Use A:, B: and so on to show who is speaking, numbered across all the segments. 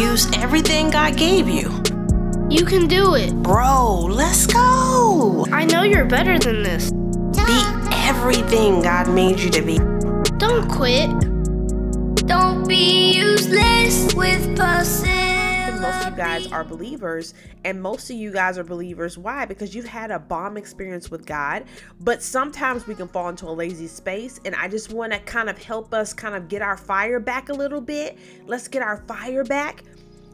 A: use everything God gave you.
B: You can do it.
A: Bro, let's go.
B: I know you're better than this.
A: Be everything God made you to be.
B: Don't quit.
C: Don't be useless with pussy.
D: Most of you guys are believers and most of you guys are believers. Why? Because you've had a bomb experience with god but sometimes we can fall into a lazy space and i just want to kind of help us kind of get our fire back a little bit. Let's get our fire back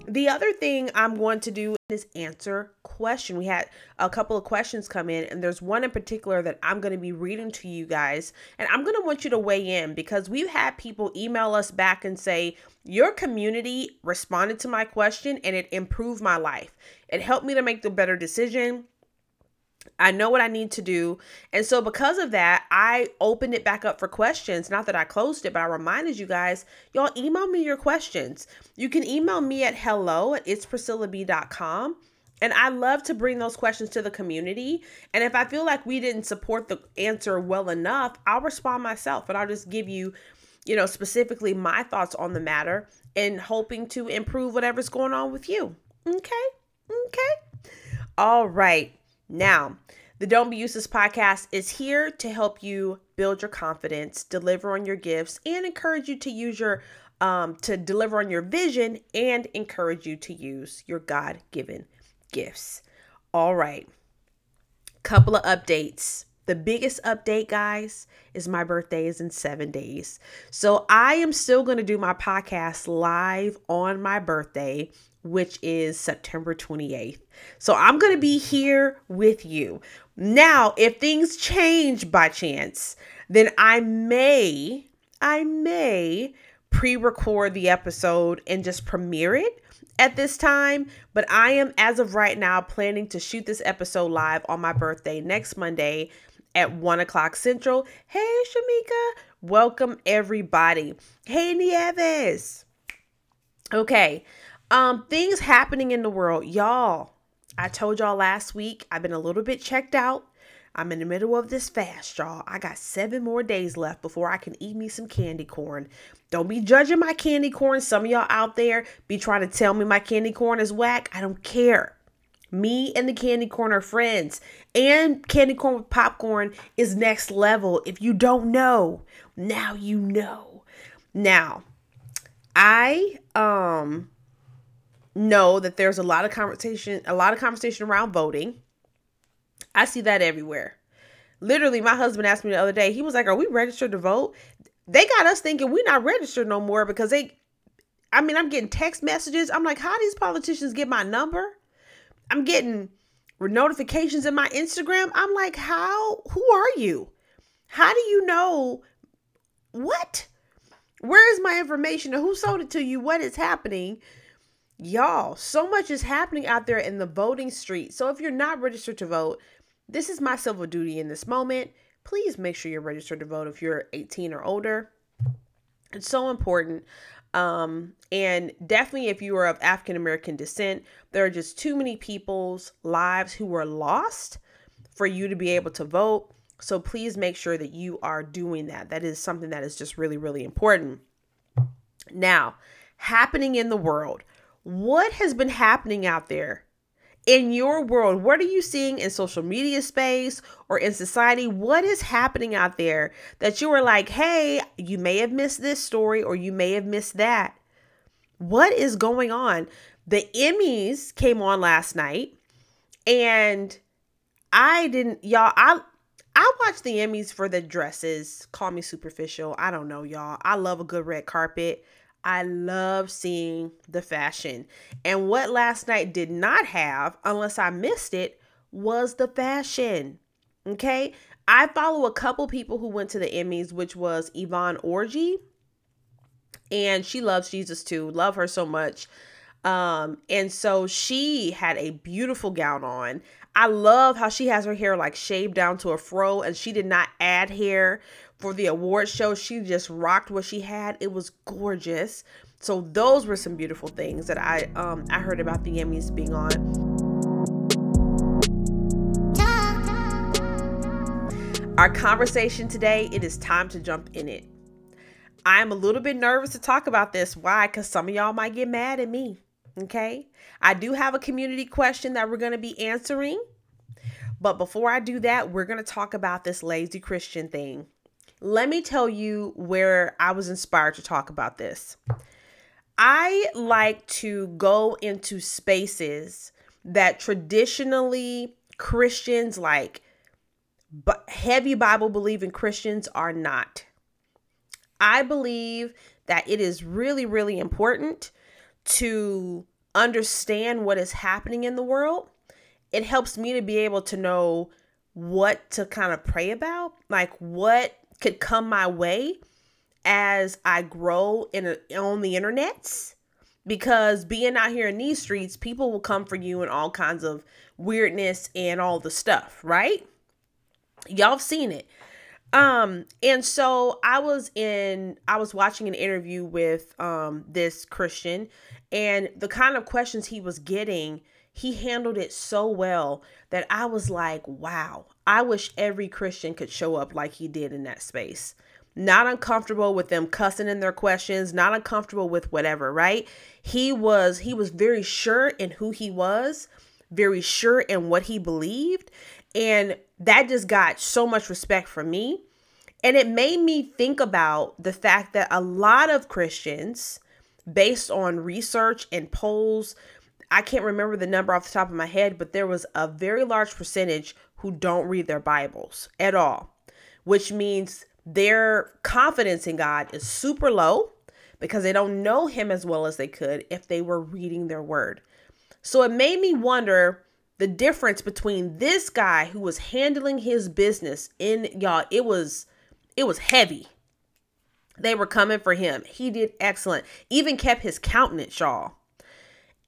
D: the other thing I'm going to do is answer question. We had a couple of questions come in, and there's one in particular that I'm going to be reading to you guys. And I'm going to want you to weigh in because we've had people email us back and say, Your community responded to my question and it improved my life. It helped me to make the better decision. I know what I need to do. And so, because of that, I opened it back up for questions. Not that I closed it, but I reminded you guys, y'all email me your questions. You can email me at hello at itspriscillab.com. And I love to bring those questions to the community. And if I feel like we didn't support the answer well enough, I'll respond myself and I'll just give you, you know, specifically my thoughts on the matter and hoping to improve whatever's going on with you. Okay. Okay. All right. Now, the Don't Be Useless podcast is here to help you build your confidence, deliver on your gifts, and encourage you to use your um, to deliver on your vision and encourage you to use your God given gifts. All right, couple of updates. The biggest update, guys, is my birthday is in seven days. So I am still going to do my podcast live on my birthday which is September 28th. So I'm going to be here with you. Now, if things change by chance, then I may, I may pre record the episode and just premiere it at this time. But I am, as of right now, planning to shoot this episode live on my birthday next Monday at 1 o'clock Central. Hey, Shamika. Welcome, everybody. Hey, Nieves. Okay. Um, things happening in the world. Y'all, I told y'all last week I've been a little bit checked out. I'm in the middle of this fast, y'all. I got seven more days left before I can eat me some candy corn. Don't be judging my candy corn. Some of y'all out there be trying to tell me my candy corn is whack. I don't care. Me and the candy corn are friends. And candy corn with popcorn is next level. If you don't know, now you know. Now, I um know that there's a lot of conversation, a lot of conversation around voting. I see that everywhere. Literally, my husband asked me the other day, he was like, Are we registered to vote? They got us thinking we're not registered no more because they, I mean, I'm getting text messages. I'm like, How these politicians get my number? I'm getting notifications in my Instagram. I'm like, How, who are you? How do you know what? Where is my information? Who sold it to you? What is happening? Y'all, so much is happening out there in the voting street. So if you're not registered to vote, this is my civil duty in this moment. Please make sure you're registered to vote if you're 18 or older. It's so important. Um, and definitely if you are of African American descent, there are just too many people's lives who were lost for you to be able to vote. So please make sure that you are doing that. That is something that is just really, really important. Now, happening in the world what has been happening out there in your world? What are you seeing in social media space or in society? What is happening out there that you are like, hey, you may have missed this story or you may have missed that? What is going on? The Emmys came on last night and I didn't, y'all, I. I watched the Emmys for the dresses. Call me superficial. I don't know, y'all. I love a good red carpet. I love seeing the fashion. And what last night did not have, unless I missed it, was the fashion. Okay. I follow a couple people who went to the Emmys, which was Yvonne Orji. And she loves Jesus too. Love her so much. Um, and so she had a beautiful gown on. I love how she has her hair like shaved down to a fro and she did not add hair for the award show. She just rocked what she had. It was gorgeous. So those were some beautiful things that I um I heard about the Emmys being on. Our conversation today, it is time to jump in it. I'm a little bit nervous to talk about this. Why? Because some of y'all might get mad at me. Okay. I do have a community question that we're going to be answering. But before I do that, we're going to talk about this lazy Christian thing. Let me tell you where I was inspired to talk about this. I like to go into spaces that traditionally Christians, like heavy Bible believing Christians, are not. I believe that it is really, really important to understand what is happening in the world. It helps me to be able to know what to kind of pray about, like what could come my way as I grow in a, on the internets. Because being out here in these streets, people will come for you and all kinds of weirdness and all the stuff, right? Y'all have seen it. Um, and so I was in I was watching an interview with um this Christian and the kind of questions he was getting, he handled it so well that I was like, wow, I wish every Christian could show up like he did in that space. Not uncomfortable with them cussing in their questions, not uncomfortable with whatever, right? He was he was very sure in who he was, very sure in what he believed, and that just got so much respect from me. And it made me think about the fact that a lot of Christians, based on research and polls, I can't remember the number off the top of my head, but there was a very large percentage who don't read their Bibles at all, which means their confidence in God is super low because they don't know Him as well as they could if they were reading their word. So it made me wonder the difference between this guy who was handling his business in y'all it was it was heavy. They were coming for him. He did excellent. Even kept his countenance y'all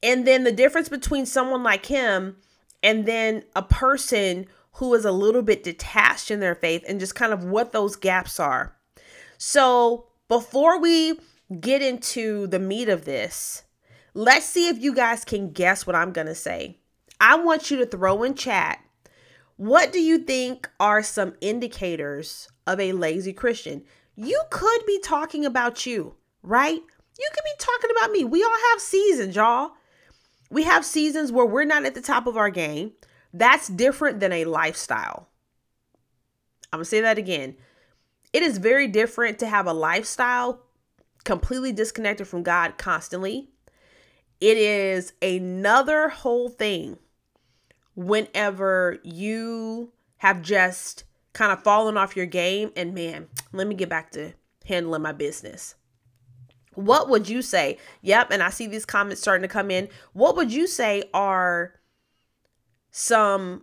D: and then the difference between someone like him and then a person who is a little bit detached in their faith and just kind of what those gaps are so before we get into the meat of this let's see if you guys can guess what i'm gonna say I want you to throw in chat what do you think are some indicators of a lazy Christian? You could be talking about you, right? You could be talking about me. We all have seasons, y'all. We have seasons where we're not at the top of our game. That's different than a lifestyle. I'm going to say that again. It is very different to have a lifestyle completely disconnected from God constantly. It is another whole thing whenever you have just kind of fallen off your game and man, let me get back to handling my business. What would you say? Yep, and I see these comments starting to come in. What would you say are some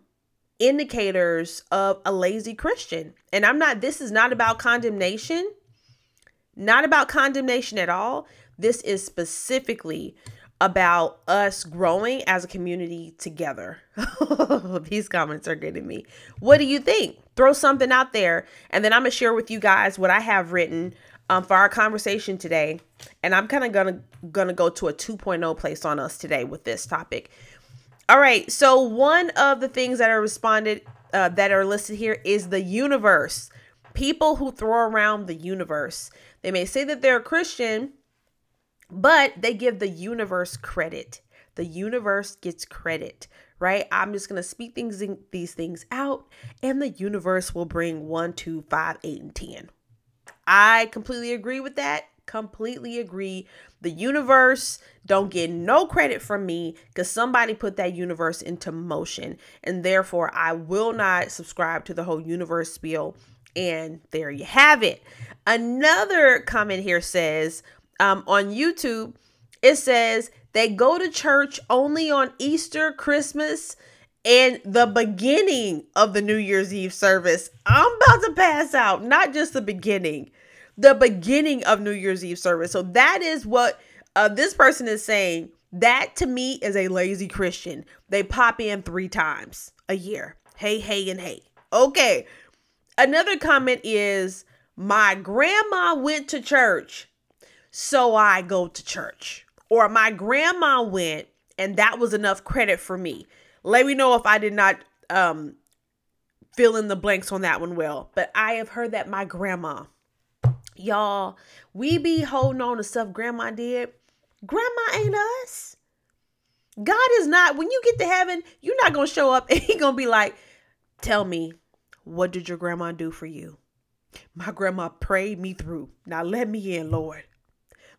D: indicators of a lazy Christian? And I'm not, this is not about condemnation, not about condemnation at all. This is specifically about us growing as a community together. These comments are getting me. What do you think? Throw something out there, and then I'm gonna share with you guys what I have written um, for our conversation today. And I'm kind of gonna gonna go to a 2.0 place on us today with this topic. All right. So one of the things that are responded uh, that are listed here is the universe. People who throw around the universe. They may say that they're a Christian, but they give the universe credit. The universe gets credit, right? I'm just gonna speak things in, these things out, and the universe will bring one, two, five, eight, and ten. I completely agree with that. Completely agree. The universe don't get no credit from me because somebody put that universe into motion, and therefore I will not subscribe to the whole universe spiel. And there you have it. Another comment here says, um, on YouTube, it says they go to church only on Easter, Christmas, and the beginning of the New Year's Eve service. I'm about to pass out, not just the beginning, the beginning of New Year's Eve service. So that is what uh, this person is saying. That to me is a lazy Christian. They pop in three times a year. Hey, hey, and hey. Okay. Another comment is my grandma went to church so I go to church. Or my grandma went and that was enough credit for me. Let me know if I did not um fill in the blanks on that one well. But I have heard that my grandma, y'all, we be holding on to stuff grandma did. Grandma ain't us. God is not, when you get to heaven, you're not going to show up and He going to be like, Tell me, what did your grandma do for you? My grandma prayed me through. Now let me in, Lord.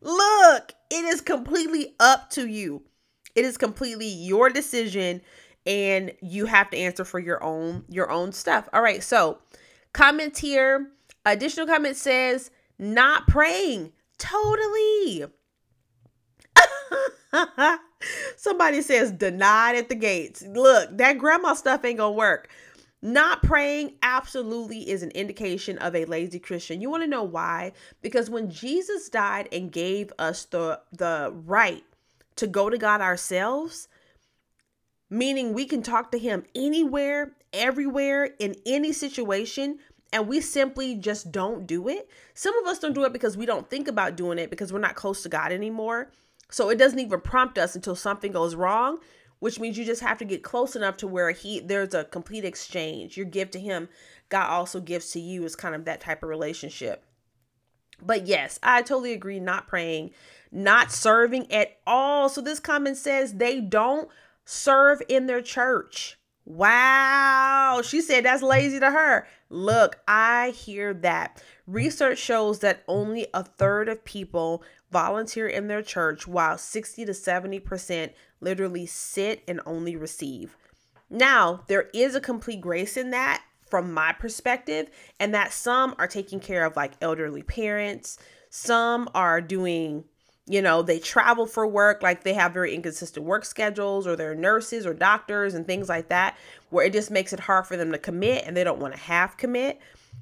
D: Look, it is completely up to you. It is completely your decision and you have to answer for your own your own stuff. All right, so comment here. Additional comment says not praying. Totally. Somebody says denied at the gates. Look, that grandma stuff ain't gonna work. Not praying absolutely is an indication of a lazy Christian. You want to know why? Because when Jesus died and gave us the the right to go to God ourselves, meaning we can talk to him anywhere, everywhere, in any situation, and we simply just don't do it. Some of us don't do it because we don't think about doing it because we're not close to God anymore. So it doesn't even prompt us until something goes wrong, which means you just have to get close enough to where he there's a complete exchange. Your give to him, God also gives to you is kind of that type of relationship. But yes, I totally agree not praying, not serving at all. So this comment says they don't serve in their church. Wow. She said that's lazy to her. Look, I hear that. Research shows that only a third of people volunteer in their church, while 60 to 70% literally sit and only receive. Now, there is a complete grace in that from my perspective, and that some are taking care of like elderly parents, some are doing you know they travel for work like they have very inconsistent work schedules or they're nurses or doctors and things like that where it just makes it hard for them to commit and they don't want to half commit.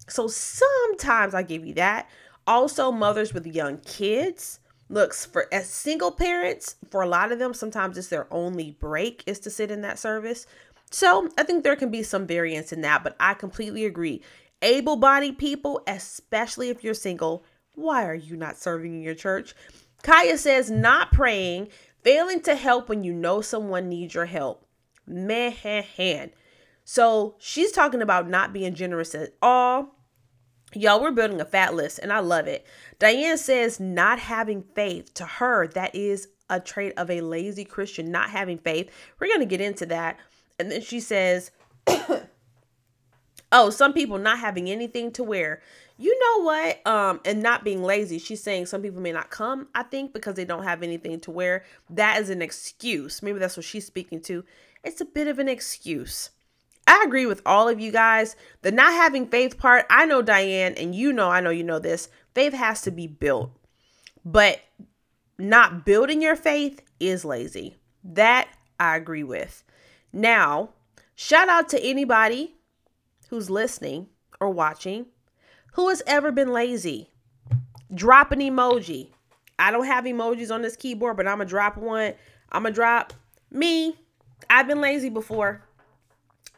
D: So sometimes i give you that. Also mothers with young kids looks for as single parents for a lot of them sometimes it's their only break is to sit in that service. So i think there can be some variance in that but i completely agree. Able-bodied people especially if you're single why are you not serving in your church Kaya says, not praying, failing to help when you know someone needs your help. Man. So she's talking about not being generous at all. Y'all, we're building a fat list and I love it. Diane says, not having faith. To her, that is a trait of a lazy Christian, not having faith. We're going to get into that. And then she says, oh, some people not having anything to wear you know what? Um and not being lazy she's saying some people may not come i think because they don't have anything to wear. That is an excuse. Maybe that's what she's speaking to. It's a bit of an excuse. I agree with all of you guys. The not having faith part i know diane and you know i know you know this. Faith has to be built. But not building your faith is lazy. That i agree with. Now shout out to anybody who's listening or watching who has ever been lazy? Drop an emoji. I don't have emojis on this keyboard, but I'm going to drop one. I'm going to drop me. I've been lazy before.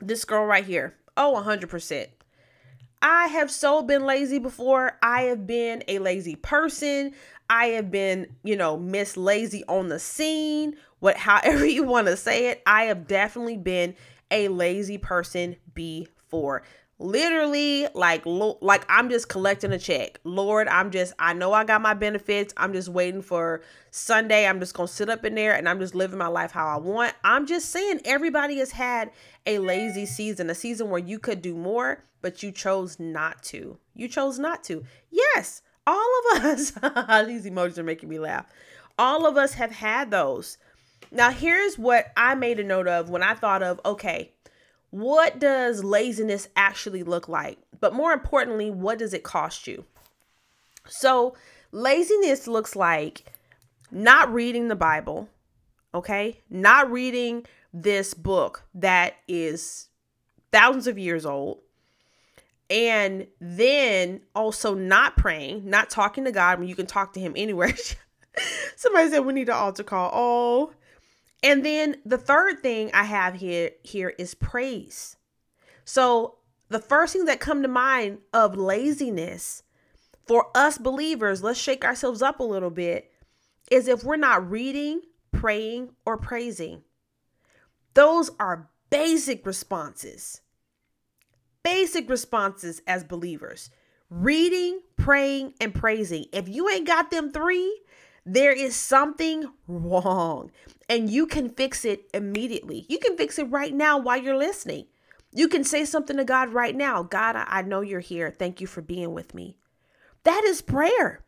D: This girl right here. Oh, 100%. I have so been lazy before. I have been a lazy person. I have been, you know, miss lazy on the scene, what however you want to say it. I have definitely been a lazy person before literally like like i'm just collecting a check. Lord i'm just i know i got my benefits. I'm just waiting for sunday. I'm just gonna sit up in there and i'm just living my life how i want. I'm just saying everybody has had a lazy season a season where you could do more but you chose not to. You chose not to. Yes all of us these emojis are making me laugh. All of us have had those. Now here's what i made a note of when i thought of okay what does laziness actually look like? But more importantly, what does it cost you? So, laziness looks like not reading the Bible, okay? Not reading this book that is thousands of years old. And then also not praying, not talking to God when you can talk to Him anywhere. Somebody said we need an altar call. Oh, and then the third thing I have here here is praise. So the first thing that come to mind of laziness for us believers, let's shake ourselves up a little bit, is if we're not reading, praying, or praising. Those are basic responses. Basic responses as believers. Reading, praying, and praising. If you ain't got them three, there is something wrong and you can fix it immediately. You can fix it right now while you're listening. You can say something to God right now God, I know you're here. Thank you for being with me. That is prayer.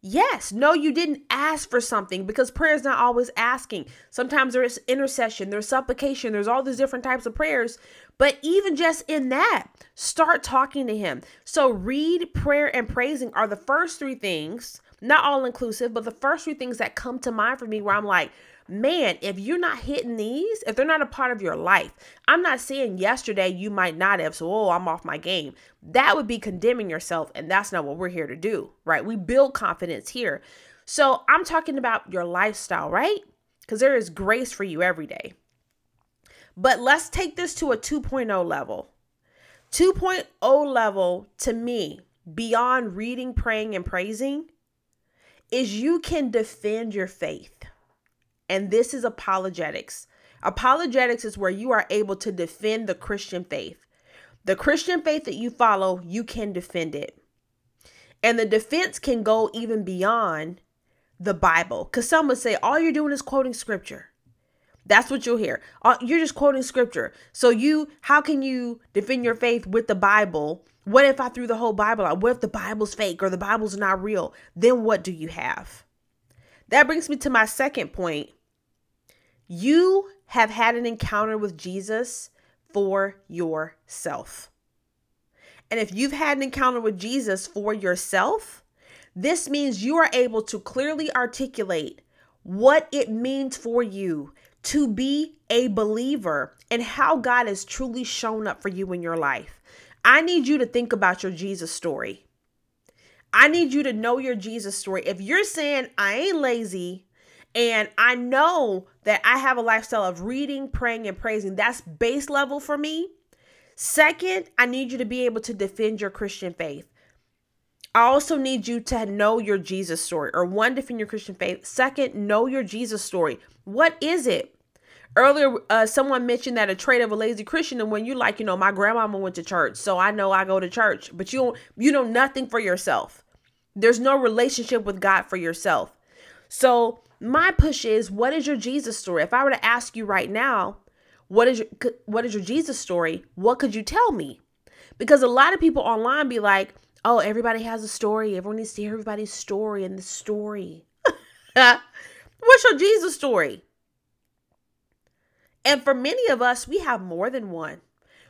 D: Yes, no, you didn't ask for something because prayer is not always asking. Sometimes there's intercession, there's supplication, there's all these different types of prayers. But even just in that, start talking to Him. So, read, prayer, and praising are the first three things, not all inclusive, but the first three things that come to mind for me where I'm like, man, if you're not hitting these, if they're not a part of your life, I'm not saying yesterday you might not have, so oh, I'm off my game. That would be condemning yourself, and that's not what we're here to do, right? We build confidence here. So I'm talking about your lifestyle, right? Because there is grace for you every day. But let's take this to a 2.0 level. 2.0 level to me, beyond reading, praying, and praising, is you can defend your faith. And this is apologetics. Apologetics is where you are able to defend the Christian faith. The Christian faith that you follow, you can defend it. And the defense can go even beyond the Bible. Because some would say, all you're doing is quoting scripture. That's what you'll hear. Uh, you're just quoting scripture. So you, how can you defend your faith with the Bible? What if I threw the whole Bible out? What if the Bible's fake or the Bible's not real? Then what do you have? That brings me to my second point, you have had an encounter with Jesus for yourself. And if you've had an encounter with Jesus for yourself, this means you are able to clearly articulate what it means for you to be a believer and how God has truly shown up for you in your life. I need you to think about your Jesus story. I need you to know your Jesus story. If you're saying, I ain't lazy, and I know that I have a lifestyle of reading, praying, and praising. That's base level for me. Second, I need you to be able to defend your Christian faith. I also need you to know your Jesus story, or one, defend your Christian faith. Second, know your Jesus story. What is it? Earlier, uh, someone mentioned that a trait of a lazy Christian, and when you like, you know, my grandmama went to church, so I know I go to church, but you don't, you know nothing for yourself. There's no relationship with God for yourself. So my push is what is your Jesus story? If I were to ask you right now, what is your what is your Jesus story? What could you tell me? Because a lot of people online be like, "Oh, everybody has a story. Everyone needs to hear everybody's story and the story." What's your Jesus story? And for many of us, we have more than one.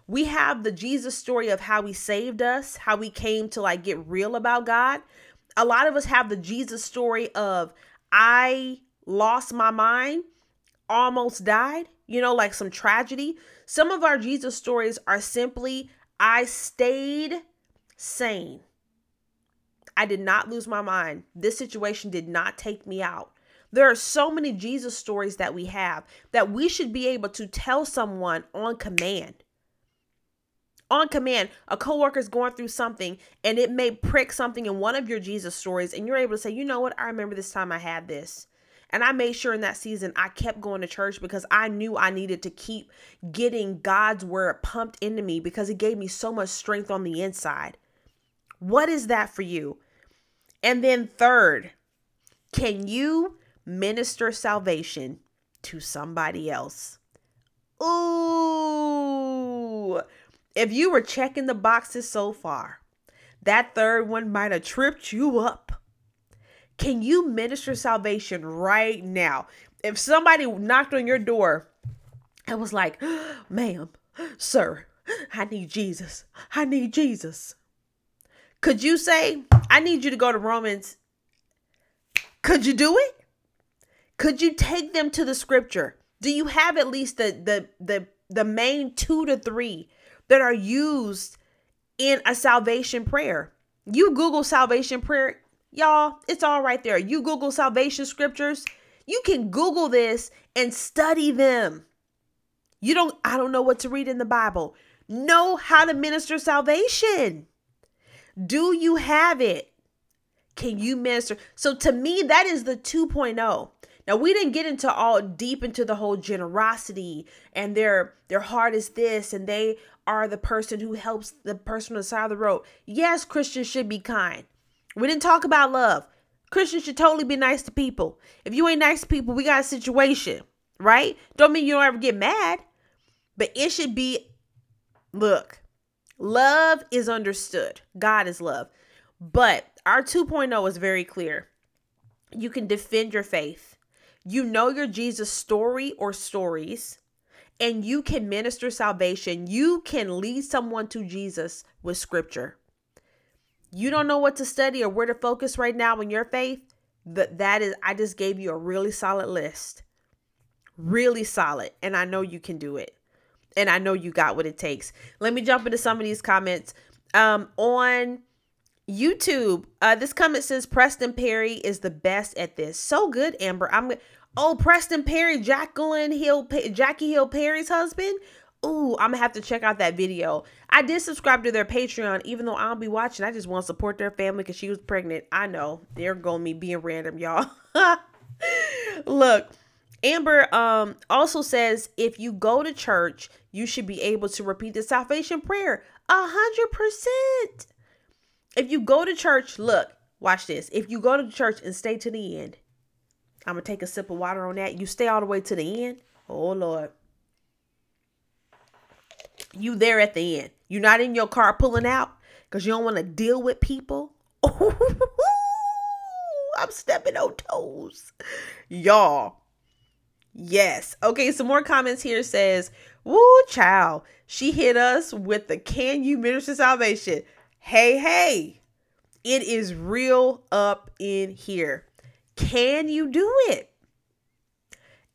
D: We have the Jesus story of how he saved us, how we came to like get real about God. A lot of us have the Jesus story of I lost my mind, almost died, you know, like some tragedy. Some of our Jesus stories are simply I stayed sane. I did not lose my mind. This situation did not take me out. There are so many Jesus stories that we have that we should be able to tell someone on command. On command, a coworker is going through something and it may prick something in one of your Jesus stories, and you're able to say, you know what, I remember this time I had this. And I made sure in that season I kept going to church because I knew I needed to keep getting God's word pumped into me because it gave me so much strength on the inside. What is that for you? And then, third, can you minister salvation to somebody else? Ooh, if you were checking the boxes so far, that third one might have tripped you up. Can you minister salvation right now? If somebody knocked on your door and was like, ma'am, sir, I need Jesus. I need Jesus. Could you say, I need you to go to Romans? Could you do it? Could you take them to the scripture? Do you have at least the the the the main 2 to 3 that are used in a salvation prayer. You Google salvation prayer, y'all, it's all right there. You Google salvation scriptures, you can Google this and study them. You don't, I don't know what to read in the Bible. Know how to minister salvation. Do you have it? Can you minister? So to me, that is the 2.0. Now we didn't get into all deep into the whole generosity and their their heart is this and they are the person who helps the person on the side of the road. Yes, Christians should be kind. We didn't talk about love. Christians should totally be nice to people. If you ain't nice to people, we got a situation, right? Don't mean you don't ever get mad, but it should be look, love is understood. God is love. But our 2.0 is very clear. You can defend your faith. You know your Jesus story or stories, and you can minister salvation. You can lead someone to Jesus with scripture you don't know what to study or where to focus right now in your faith, but that is I just gave you a really solid list. Really solid, and I know you can do it. And I know you got what it takes. Let me jump into some of these comments. Um on YouTube, uh this comment says Preston Perry is the best at this. So good, Amber. I'm Oh, Preston Perry, Jacqueline Hill, Jackie Hill Perry's husband. Ooh, I'm gonna have to check out that video. I did subscribe to their Patreon, even though I'll be watching. I just want to support their family because she was pregnant. I know they're going me being random, y'all. Look, Amber um also says if you go to church, you should be able to repeat the salvation prayer a hundred percent. If you go to church, look, watch this. If you go to church and stay to the end, I'm gonna take a sip of water on that. You stay all the way to the end. Oh Lord you there at the end. You're not in your car pulling out because you don't want to deal with people. I'm stepping on toes. Y'all. Yes. Okay, some more comments here says, Woo, child. She hit us with the can you minister salvation? Hey, hey. It is real up in here. Can you do it?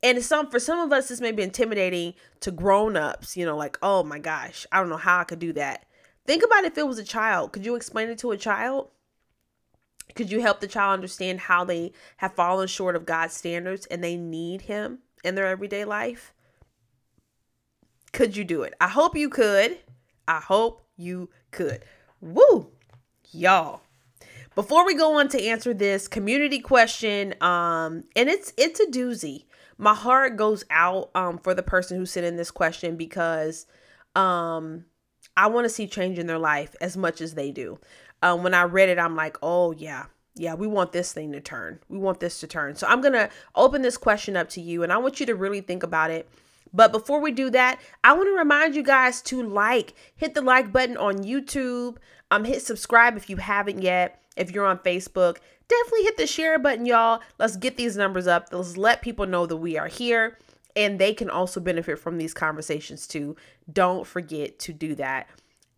D: and some for some of us this may be intimidating to grown-ups you know like oh my gosh i don't know how i could do that. Think about if it was a child. Could you explain it to a child? Could you help the child understand how they have fallen short of god's standards and they need him in their everyday life? Could you do it? I hope you could. I hope you could. Woo y'all before we go on to answer this community question um and it's it's a doozy my heart goes out um for the person who sent in this question because um I want to see change in their life as much as they do. Um when I read it I'm like, "Oh yeah. Yeah, we want this thing to turn. We want this to turn." So I'm to open this question up to you and I want you to really think about it. But before we do that, I want to remind you guys to like, hit the like button on YouTube, um hit subscribe if you haven't yet. If you're on Facebook, definitely hit the share button, y'all. Let's get these numbers up. Let's let people know that we are here and they can also benefit from these conversations too. Don't forget to do that.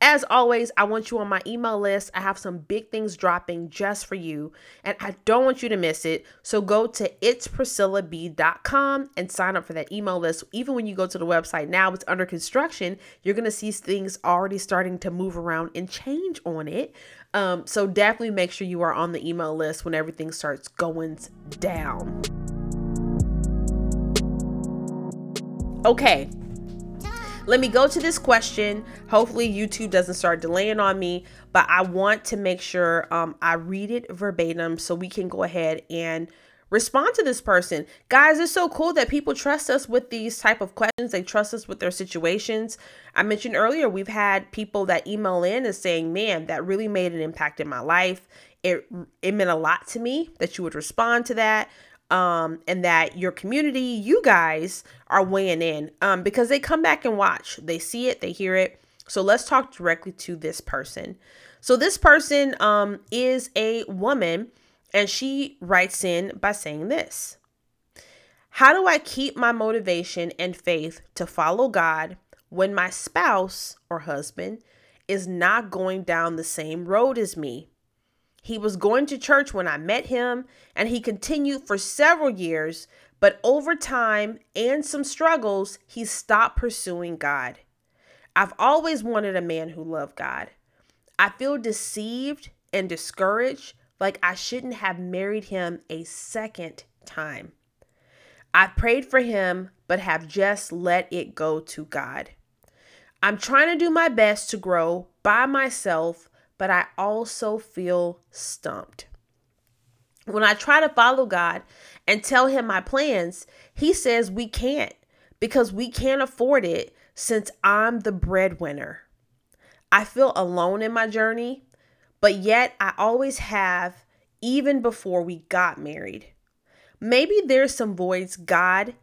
D: As always, I want you on my email list. I have some big things dropping just for you, and I don't want you to miss it. So go to itspriscillab.com and sign up for that email list. Even when you go to the website now, it's under construction. You're going to see things already starting to move around and change on it. Um, so definitely make sure you are on the email list when everything starts going down. Okay, let me go to this question. Hopefully, YouTube doesn't start delaying on me, but I want to make sure um, I read it verbatim so we can go ahead and respond to this person guys it's so cool that people trust us with these type of questions they trust us with their situations i mentioned earlier we've had people that email in and saying man that really made an impact in my life it it meant a lot to me that you would respond to that um, and that your community, you guys are weighing in um, because they come back and watch. They see it, they hear it. So let's talk directly to this person. So this person um, is a woman, and she writes in by saying this How do I keep my motivation and faith to follow God when my spouse or husband is not going down the same road as me? He was going to church when I met him, and he continued for several years, but over time and some struggles, he stopped pursuing God. I've always wanted a man who loved God. I feel deceived and discouraged, like I shouldn't have married him a second time. I prayed for him, but have just let it go to God. I'm trying to do my best to grow by myself but I also feel stumped. When I try to follow God and tell him my plans, he says we can't because we can't afford it since I'm the breadwinner. I feel alone in my journey, but yet I always have even before we got married. Maybe there's some voids God,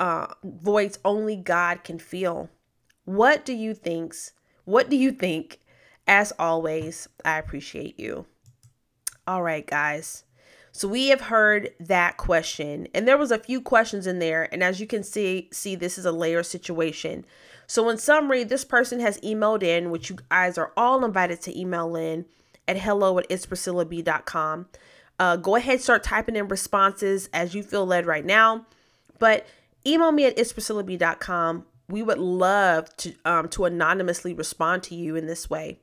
D: uh, voids only God can fill. What do you thinks? What do you think? As always, I appreciate you. All right, guys. So we have heard that question, and there was a few questions in there. And as you can see, see this is a layer situation. So in summary, this person has emailed in, which you guys are all invited to email in at hello at itspriscillab.com. Uh, go ahead, start typing in responses as you feel led right now. But email me at itspriscillab.com. We would love to um, to anonymously respond to you in this way.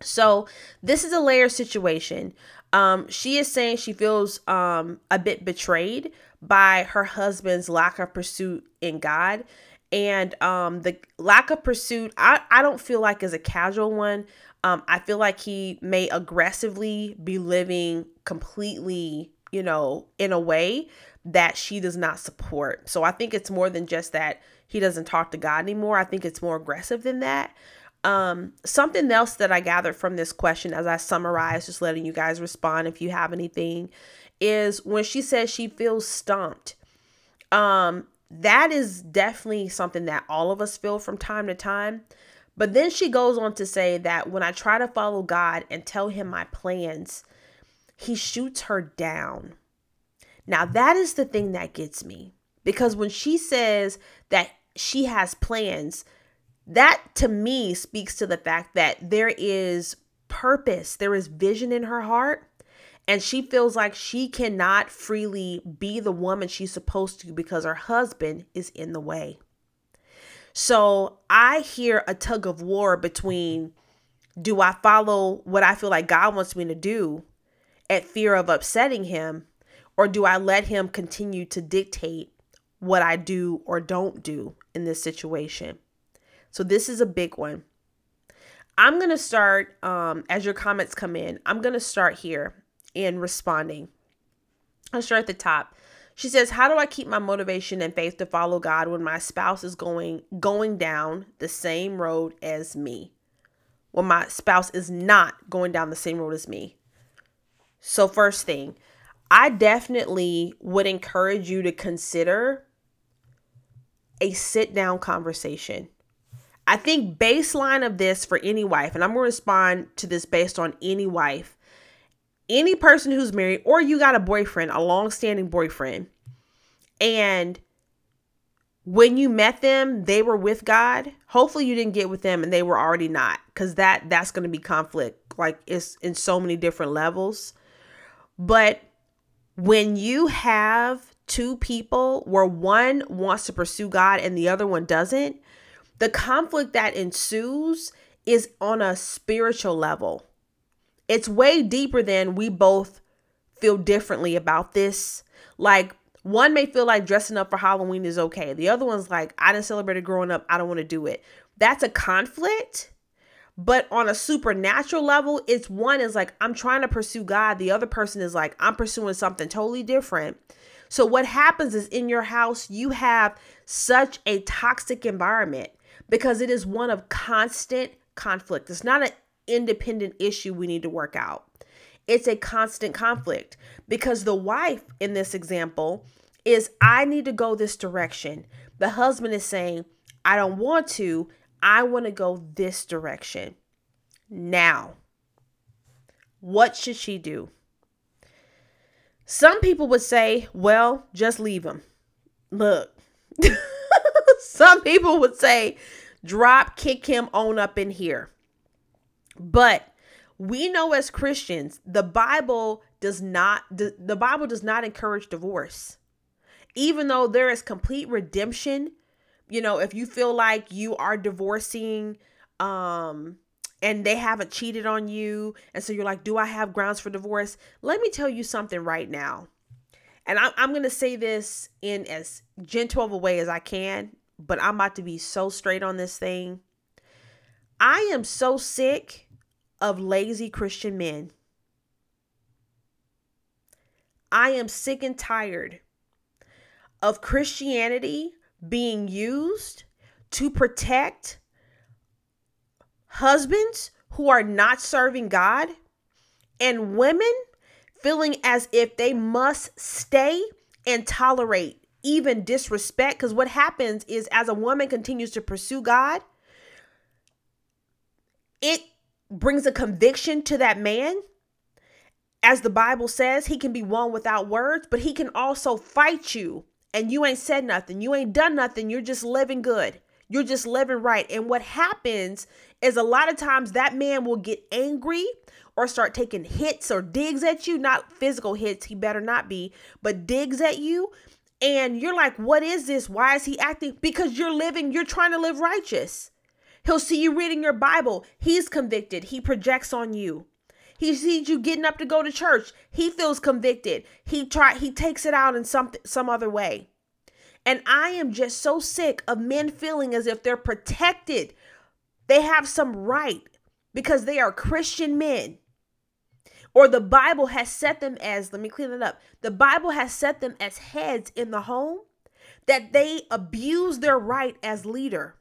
D: So this is a layer situation. Um, she is saying she feels um, a bit betrayed by her husband's lack of pursuit in God. And um, the lack of pursuit, I, I don't feel like is a casual one. Um, I feel like he may aggressively be living completely, you know, in a way that she does not support. So I think it's more than just that he doesn't talk to God anymore. I think it's more aggressive than that. Um, something else that I gathered from this question as I summarize, just letting you guys respond if you have anything, is when she says she feels stumped. Um, that is definitely something that all of us feel from time to time. But then she goes on to say that when I try to follow God and tell him my plans, he shoots her down. Now, that is the thing that gets me because when she says that she has plans, that to me speaks to the fact that there is purpose, there is vision in her heart, and she feels like she cannot freely be the woman she's supposed to because her husband is in the way. So I hear a tug of war between do I follow what I feel like God wants me to do at fear of upsetting him, or do I let him continue to dictate what I do or don't do in this situation? So this is a big one. I'm going to start, um, as your comments come in, I'm going to start here in responding. I'll start at the top. She says, "How do I keep my motivation and faith to follow God when my spouse is going going down the same road as me? When my spouse is not going down the same road as me?" So first thing, I definitely would encourage you to consider a sit down conversation. I think baseline of this for any wife, and I'm going to respond to this based on any wife, any person who's married or you got a boyfriend, a long-standing boyfriend, and when you met them, they were with God. Hopefully you didn't get with them and they were already not cuz that that's going to be conflict like it's in so many different levels. But when you have two people where one wants to pursue God and the other one doesn't, the conflict that ensues is on a spiritual level it's way deeper than we both feel differently about this. Like one may feel like dressing up for Halloween is okay. The other one's like, I didn't celebrate it growing up. I don't want to do it. That's a conflict. But on a supernatural level, it's one is like, I'm trying to pursue God. The other person is like, I'm pursuing something totally different. So, what happens is in your house, you have such a toxic environment because it is one of constant conflict. It's not an independent issue we need to work out. It's a constant conflict because the wife in this example is I need to go this direction. The husband is saying, I don't want to. I want to go this direction. Now, what should she do? Some people would say, well, just leave him. Look, some people would say, drop kick him on up in here. But we know as Christians, the Bible does not the Bible does not encourage divorce. Even though there is complete redemption, you know, if you feel like you are divorcing um and they haven't cheated on you and so you're like, "Do I have grounds for divorce?" Let me tell you something right now. And I'm, I'm going to say this in as gentle of a way as I can, but I'm about to be so straight on this thing. I am so sick of lazy Christian men. I am sick and tired of Christianity being used to protect husbands who are not serving God and women feeling as if they must stay and tolerate even disrespect. Because what happens is, as a woman continues to pursue God, it brings a conviction to that man. As the Bible says, he can be won without words, but he can also fight you and you ain't said nothing. You ain't done nothing. You're just living good. You're just living right. And what happens is a lot of times that man will get angry or start taking hits or digs at you, not physical hits, he better not be, but digs at you. And you're like, what is this? Why is he acting? Because you're living, you're trying to live righteous. He'll see you reading your Bible. He's convicted. He projects on you. He sees you getting up to go to church. He feels convicted. He try he takes it out in some some other way. And I am just so sick of men feeling as if they're protected. They have some right because they are Christian men. Or the Bible has set them as, let me clean it up. The Bible has set them as heads in the home that they abuse their right as leader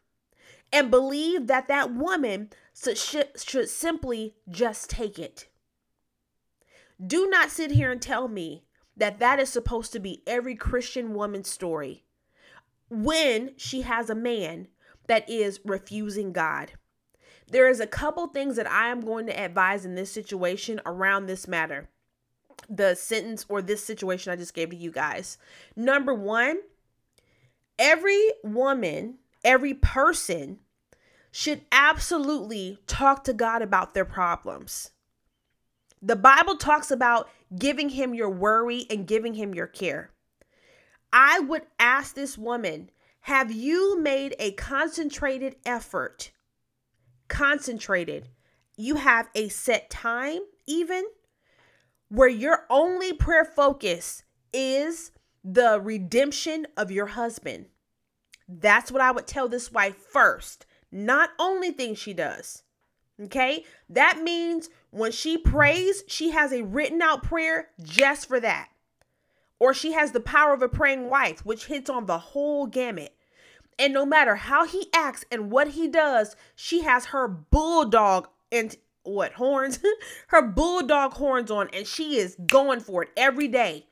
D: and believe that that woman should, should simply just take it. Do not sit here and tell me that that is supposed to be every Christian woman's story when she has a man that is refusing God. There is a couple things that I am going to advise in this situation around this matter. The sentence or this situation I just gave to you guys. Number 1, every woman, every person should absolutely talk to God about their problems. The Bible talks about giving him your worry and giving him your care. I would ask this woman, have you made a concentrated effort? Concentrated. You have a set time, even where your only prayer focus is the redemption of your husband. That's what I would tell this wife first not only thing she does. Okay? That means when she prays, she has a written out prayer just for that. Or she has the power of a praying wife, which hits on the whole gamut. And no matter how he acts and what he does, she has her bulldog and what horns? her bulldog horns on, and she is going for it every day.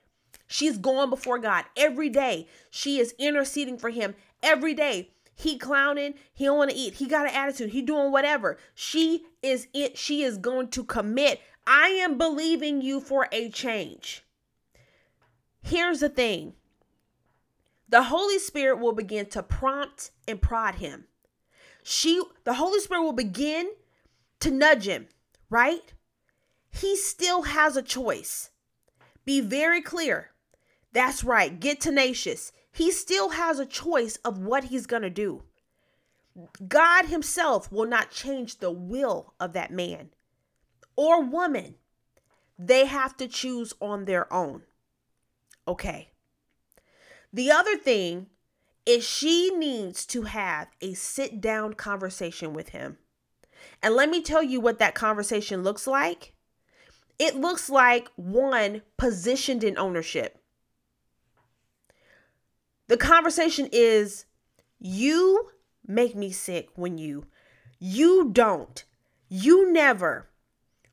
D: She's going before God every day. She is interceding for him every day. He clowning, he don't want to eat. He got an attitude. He doing whatever. She is it. She is going to commit. I am believing you for a change. Here's the thing. The Holy Spirit will begin to prompt and prod him. She the Holy Spirit will begin to nudge him, right? He still has a choice. Be very clear. That's right. Get tenacious he still has a choice of what he's going to do. God himself will not change the will of that man or woman. They have to choose on their own. Okay. The other thing is she needs to have a sit down conversation with him. And let me tell you what that conversation looks like. It looks like one positioned in ownership. The conversation is you make me sick when you you don't. You never.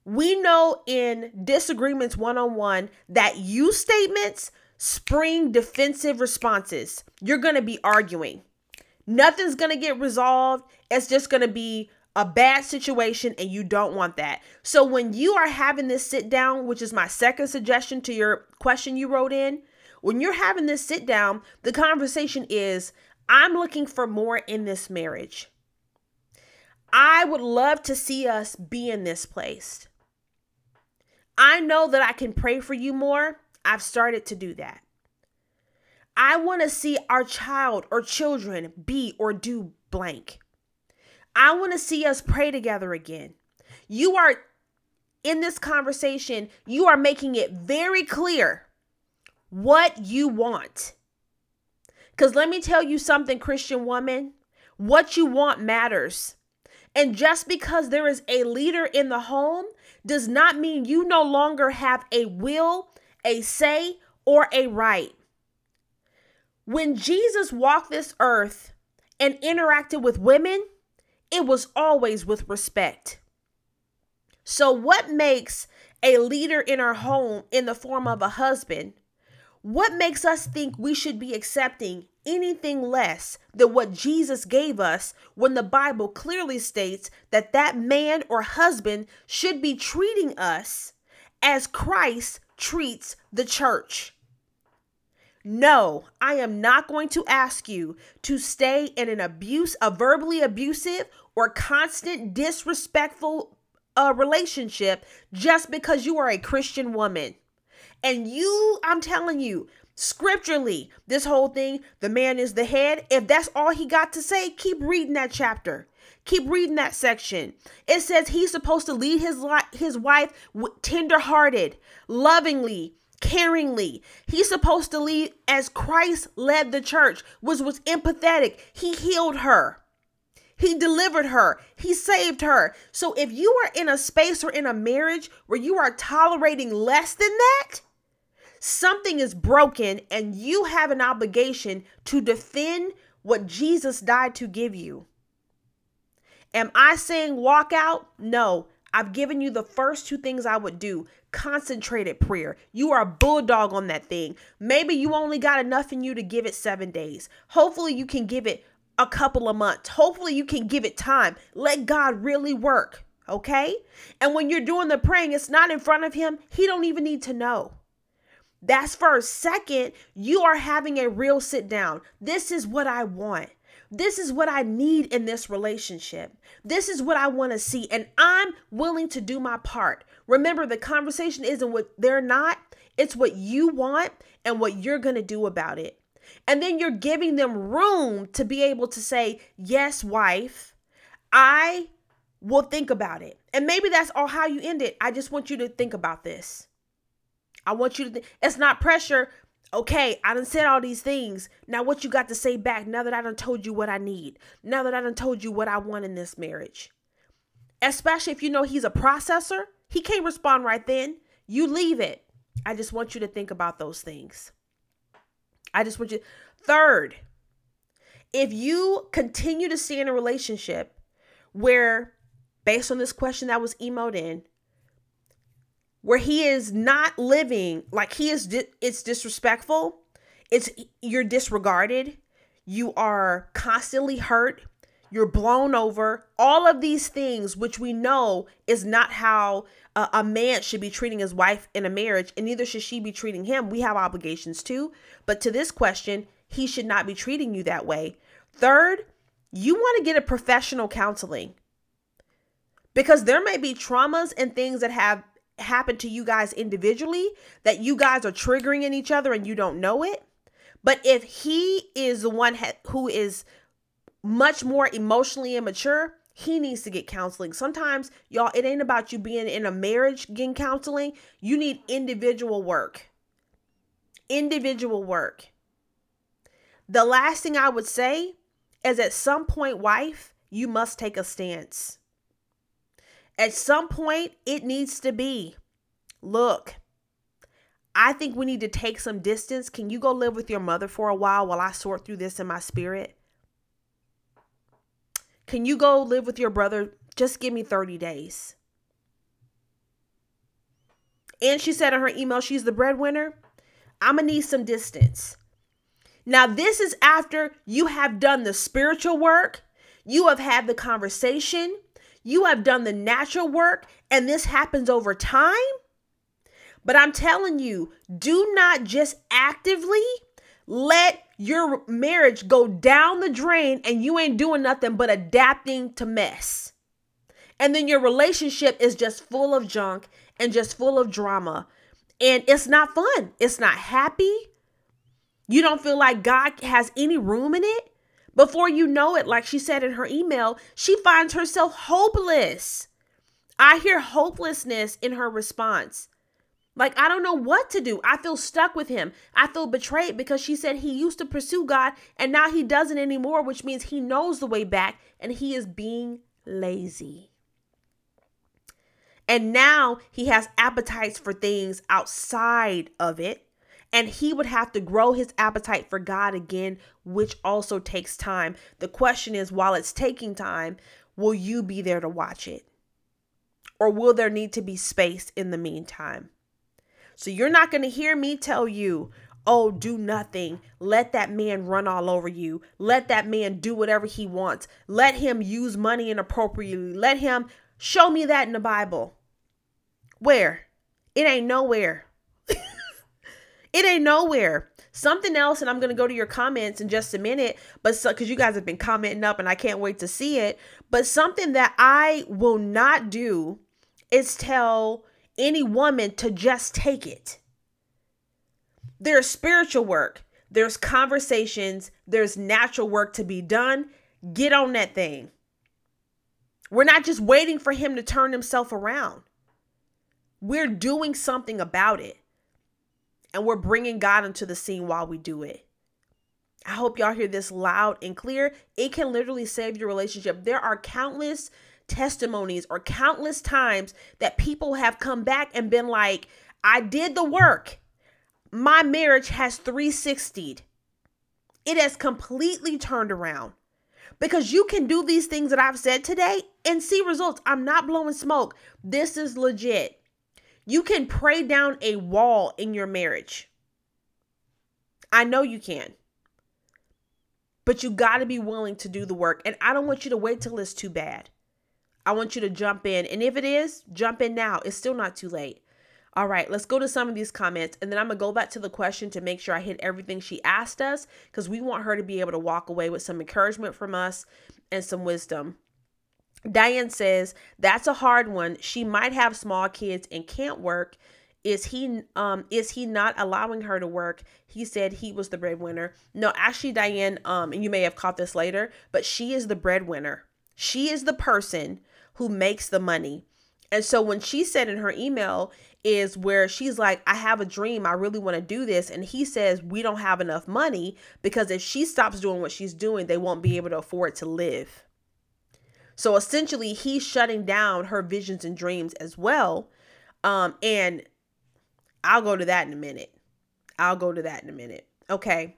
D: We know in disagreements one on one that you statements spring defensive responses. You're going to be arguing. Nothing's going to get resolved. It's just going to be a bad situation and you don't want that. So when you are having this sit down, which is my second suggestion to your question you wrote in, when you're having this sit down, the conversation is I'm looking for more in this marriage. I would love to see us be in this place. I know that I can pray for you more. I've started to do that. I want to see our child or children be or do blank. I want to see us pray together again. You are in this conversation, you are making it very clear what you want. Because let me tell you something, Christian woman, what you want matters. And just because there is a leader in the home does not mean you no longer have a will, a say, or a right. When Jesus walked this earth and interacted with women, it was always with respect. So, what makes a leader in our home in the form of a husband, what makes us think we should be accepting anything less than what Jesus gave us when the Bible clearly states that that man or husband should be treating us as Christ treats the church? No, I am not going to ask you to stay in an abuse, a verbally abusive or constant disrespectful uh, relationship just because you are a Christian woman. And you, I'm telling you, scripturally, this whole thing, the man is the head. If that's all he got to say, keep reading that chapter. Keep reading that section. It says he's supposed to lead his li- his wife tender-hearted, lovingly, caringly. He's supposed to lead as Christ led the church, was was empathetic. He healed her. He delivered her. He saved her. So if you are in a space or in a marriage where you are tolerating less than that, something is broken and you have an obligation to defend what Jesus died to give you. Am I saying walk out? No. I've given you the first two things I would do concentrated prayer. You are a bulldog on that thing. Maybe you only got enough in you to give it seven days. Hopefully, you can give it a couple of months. Hopefully, you can give it time. Let God really work. Okay? And when you're doing the praying, it's not in front of Him. He don't even need to know. That's first. Second, you are having a real sit down. This is what I want. This is what I need in this relationship. This is what I want to see. And I'm willing to do my part. Remember, the conversation isn't what they're not, it's what you want and what you're going to do about it. And then you're giving them room to be able to say, Yes, wife, I will think about it. And maybe that's all how you end it. I just want you to think about this. I want you to think it's not pressure. Okay, I done said all these things. Now what you got to say back now that I done told you what I need. Now that I done told you what I want in this marriage. Especially if you know he's a processor. He can't respond right then. You leave it. I just want you to think about those things. I just want you. Third, if you continue to stay in a relationship where, based on this question that was emailed in, where he is not living like he is di- it's disrespectful. It's you're disregarded. You are constantly hurt. You're blown over. All of these things which we know is not how a, a man should be treating his wife in a marriage and neither should she be treating him. We have obligations too. But to this question he should not be treating you that way. Third you want to get a professional counseling. Because there may be traumas and things that have happen to you guys individually that you guys are triggering in each other and you don't know it. But if he is the one ha- who is much more emotionally immature, he needs to get counseling. Sometimes, y'all, it ain't about you being in a marriage getting counseling. You need individual work. Individual work. The last thing I would say is at some point, wife, you must take a stance. At some point, it needs to be look, I think we need to take some distance. Can you go live with your mother for a while while I sort through this in my spirit? Can you go live with your brother? Just give me 30 days. And she said in her email, she's the breadwinner. I'm going to need some distance. Now, this is after you have done the spiritual work, you have had the conversation, you have done the natural work, and this happens over time. But I'm telling you, do not just actively let your marriage go down the drain and you ain't doing nothing but adapting to mess. And then your relationship is just full of junk and just full of drama. And it's not fun. It's not happy. You don't feel like God has any room in it. Before you know it, like she said in her email, she finds herself hopeless. I hear hopelessness in her response. Like, I don't know what to do. I feel stuck with him. I feel betrayed because she said he used to pursue God and now he doesn't anymore, which means he knows the way back and he is being lazy. And now he has appetites for things outside of it. And he would have to grow his appetite for God again, which also takes time. The question is while it's taking time, will you be there to watch it? or will there need to be space in the meantime? So you're not going to hear me tell you, oh, do nothing. Let that man run all over you. Let that man do whatever he wants. Let him use money inappropriately. Let him show me that in the Bible. Where? It ain't nowhere. it ain't nowhere. Something else, and I'm to go to your comments in just a minute, but because so, you guys have been commenting up and I can't wait to see it. But something that I will not do is tell any woman to just take it. There's spiritual work, there's conversations, there's natural work to be done. Get on that thing. We're not just waiting for him to turn himself around. We're doing something about it and we're bringing God into the scene while we do it. I hope y'all hear this loud and clear. It can literally save your relationship. There are countless testimonies or countless times that people have come back and been like, I did the work. My marriage has 360'd. It has completely turned around. Because you can do these things that I've said today and see results. I'm not blowing smoke. This is legit. You can pray down a wall in your marriage. I know you can. But you got to be willing to do the work. And I don't want you to wait till it's too bad. I want you to jump in. And if it is, jump in now. It's still not too late. All right, let's go to some of these comments and then I'm going to go back to the question to make sure I hit everything she asked us because we want her to be able to walk away with some encouragement from us and some wisdom. Diane says, That's a hard one. She might have small kids and can't work. Is he um is he not allowing her to work? He said he was the breadwinner. No, actually Diane, um, and you may have caught this later, but she is the breadwinner. She is the person who makes the money. And so when she said in her email is where she's like, I have a dream. I really want to do this. And he says, We don't have enough money because if she stops doing what she's doing, they won't be able to afford to live. So essentially, he's shutting down her visions and dreams as well. Um, and I'll go to that in a minute. I'll go to that in a minute. Okay.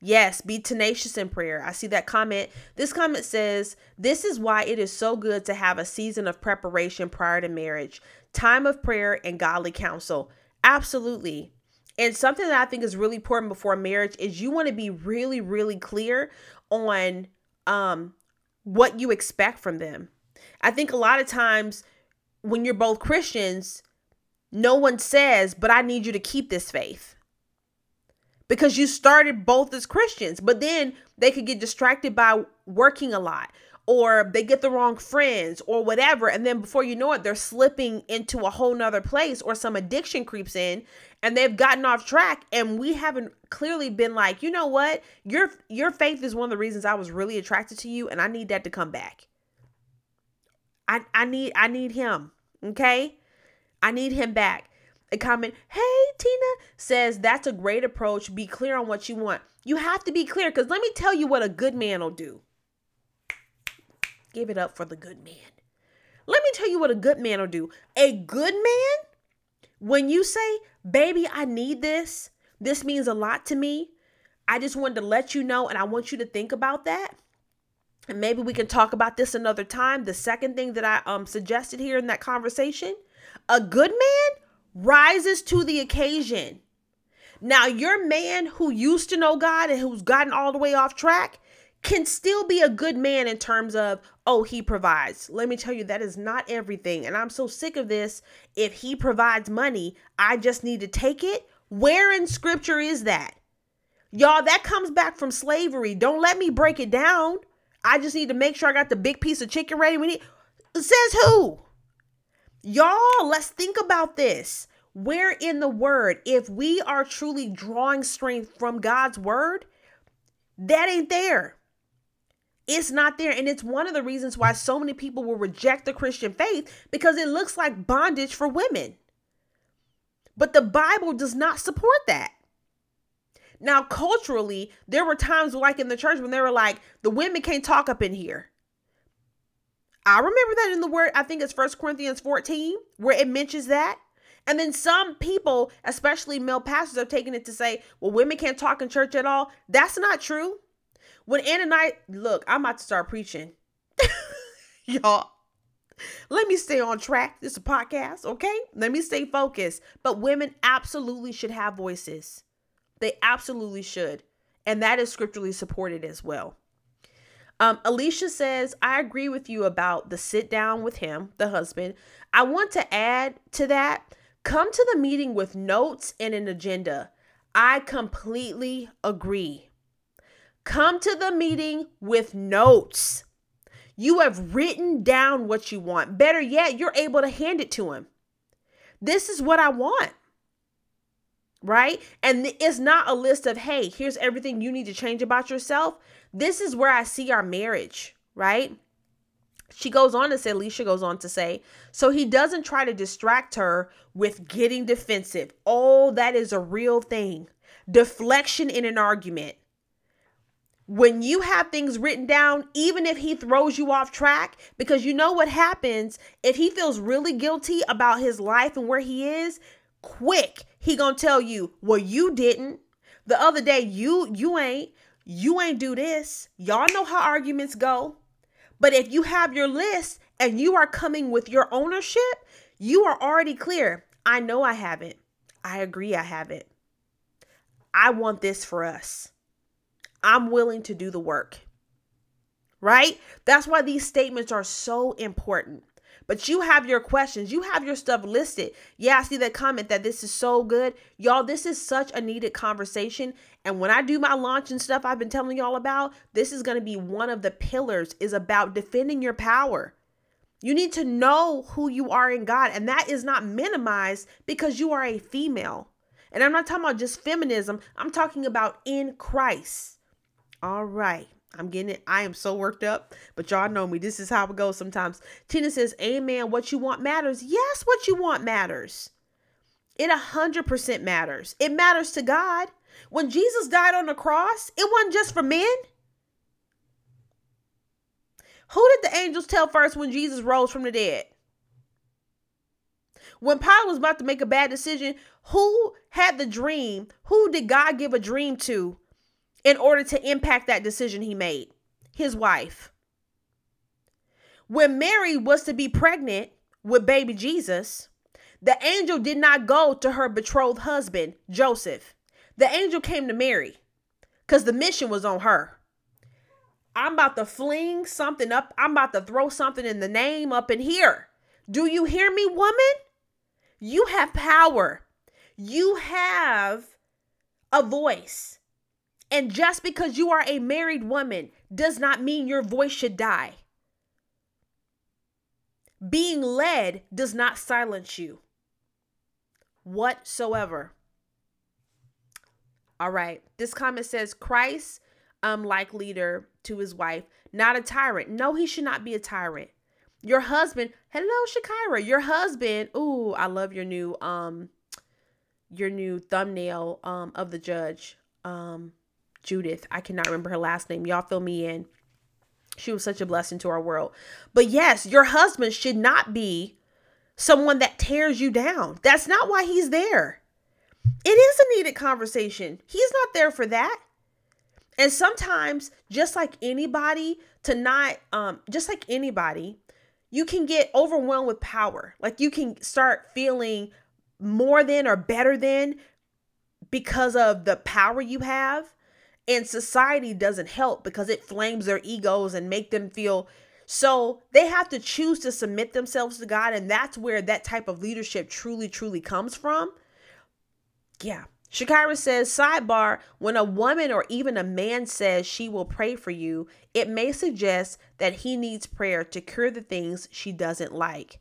D: Yes, be tenacious in prayer. I see that comment. This comment says, This is why it is so good to have a season of preparation prior to marriage, time of prayer, and godly counsel. Absolutely. And something that I think is really important before marriage is you want to be really, really clear on um what you expect from them. I think a lot of times when you're both Christians, no one says, but I need you to keep this faith. Because you started both as Christians, but then they could get distracted by working a lot or they get the wrong friends or whatever. And then before you know it, they're slipping into a whole nother place or some addiction creeps in and they've gotten off track. And we haven't clearly been like, you know what? Your your faith is one of the reasons I was really attracted to you, and I need that to come back. I, I need I need him. Okay? I need him back. A comment, hey Tina says that's a great approach. Be clear on what you want. You have to be clear because let me tell you what a good man will do. Give it up for the good man. Let me tell you what a good man will do. A good man, when you say, baby, I need this, this means a lot to me. I just wanted to let you know, and I want you to think about that. And maybe we can talk about this another time. The second thing that I um suggested here in that conversation, a good man rises to the occasion. Now, your man who used to know God and who's gotten all the way off track, can still be a good man in terms of, oh, he provides. Let me tell you, that is not everything. And I'm so sick of this. If he provides money, I just need to take it. Where in scripture is that? Y'all, that comes back from slavery. Don't let me break it down. I just need to make sure I got the big piece of chicken ready. We need, says who? Y'all, let's think about this. Where in the word, if we are truly drawing strength from God's word, that ain't there. It's not there. And it's one of the reasons why so many people will reject the Christian faith because it looks like bondage for women. But the Bible does not support that. Now, culturally, there were times like in the church when they were like, the women can't talk up in here. I remember that in the word, I think it's First Corinthians 14, where it mentions that. And then some people, especially male pastors, have taken it to say, well, women can't talk in church at all. That's not true. When I look, I'm about to start preaching. Y'all, Let me stay on track. This is a podcast, okay? Let me stay focused. But women absolutely should have voices. They absolutely should. And that is scripturally supported as well. Um, Alicia says, I agree with you about the sit down with him, the husband. I want to add to that come to the meeting with notes and an agenda. I completely agree. Come to the meeting with notes. You have written down what you want. Better yet, you're able to hand it to him. This is what I want. Right? And it's not a list of, hey, here's everything you need to change about yourself. This is where I see our marriage, right? She goes on to say, Alicia goes on to say, so he doesn't try to distract her with getting defensive. Oh, that is a real thing. Deflection in an argument when you have things written down, even if he throws you off track, because you know what happens if he feels really guilty about his life and where he is, quick, he gonna tell you, well, you didn't. The other day, you you ain't, you ain't do this. Y'all know how arguments go. But if you have your list and you are coming with your ownership, you are already clear. I know I haven't. I agree I haven't. I want this for us. I'm willing to do the work. Right? That's why these statements are so important. But you have your questions, you have your stuff listed. Yeah, I see that comment that this is so good. Y'all, this is such a needed conversation. And when I do my launch and stuff I've been telling y'all about, this is going to be one of the pillars is about defending your power. You need to know who you are in God, and that is not minimized because you are a female. And I'm not talking about just feminism, I'm talking about in Christ. All right. I'm getting it. I am so worked up, but y'all know me. This is how it goes sometimes. Tina says, Amen. What you want matters. Yes, what you want matters. It a hundred percent matters. It matters to God. When Jesus died on the cross, it wasn't just for men. Who did the angels tell first when Jesus rose from the dead? When Pilate was about to make a bad decision, who had the dream? Who did God give a dream to in order to impact that decision he made his wife. When Mary was to be pregnant with baby Jesus, the angel did not go to her betrothed husband, Joseph. The angel came to Mary because the mission was on her. I'm about to fling something up. I'm about to throw something in the name up in here. Do you hear me, woman? You have power. You have a voice. And just because you are a married woman does not mean your voice should die. Being led does not silence you whatsoever. All right. This comment says Christ um like leader to his wife, not a tyrant. No, he should not be a tyrant. Your husband, hello Shakira. Your husband, ooh, I love your new um your new thumbnail um of the judge. Um Judith. I cannot remember her last name. Y'all fill me in. She was such a blessing to our world. But yes, your husband should not be someone that tears you down. That's not why he's there. It is a needed conversation. He's not there for that. And sometimes, just like anybody, to not, um, just like anybody, you can get overwhelmed with power. Like you can start feeling more than or better than because of the power you have and society doesn't help because it flames their egos and make them feel so they have to choose to submit themselves to God and that's where that type of leadership truly truly comes from. Yeah. Shakira says, sidebar, when a woman or even a man says she will pray for you, it may suggest that he needs prayer to cure the things she doesn't like.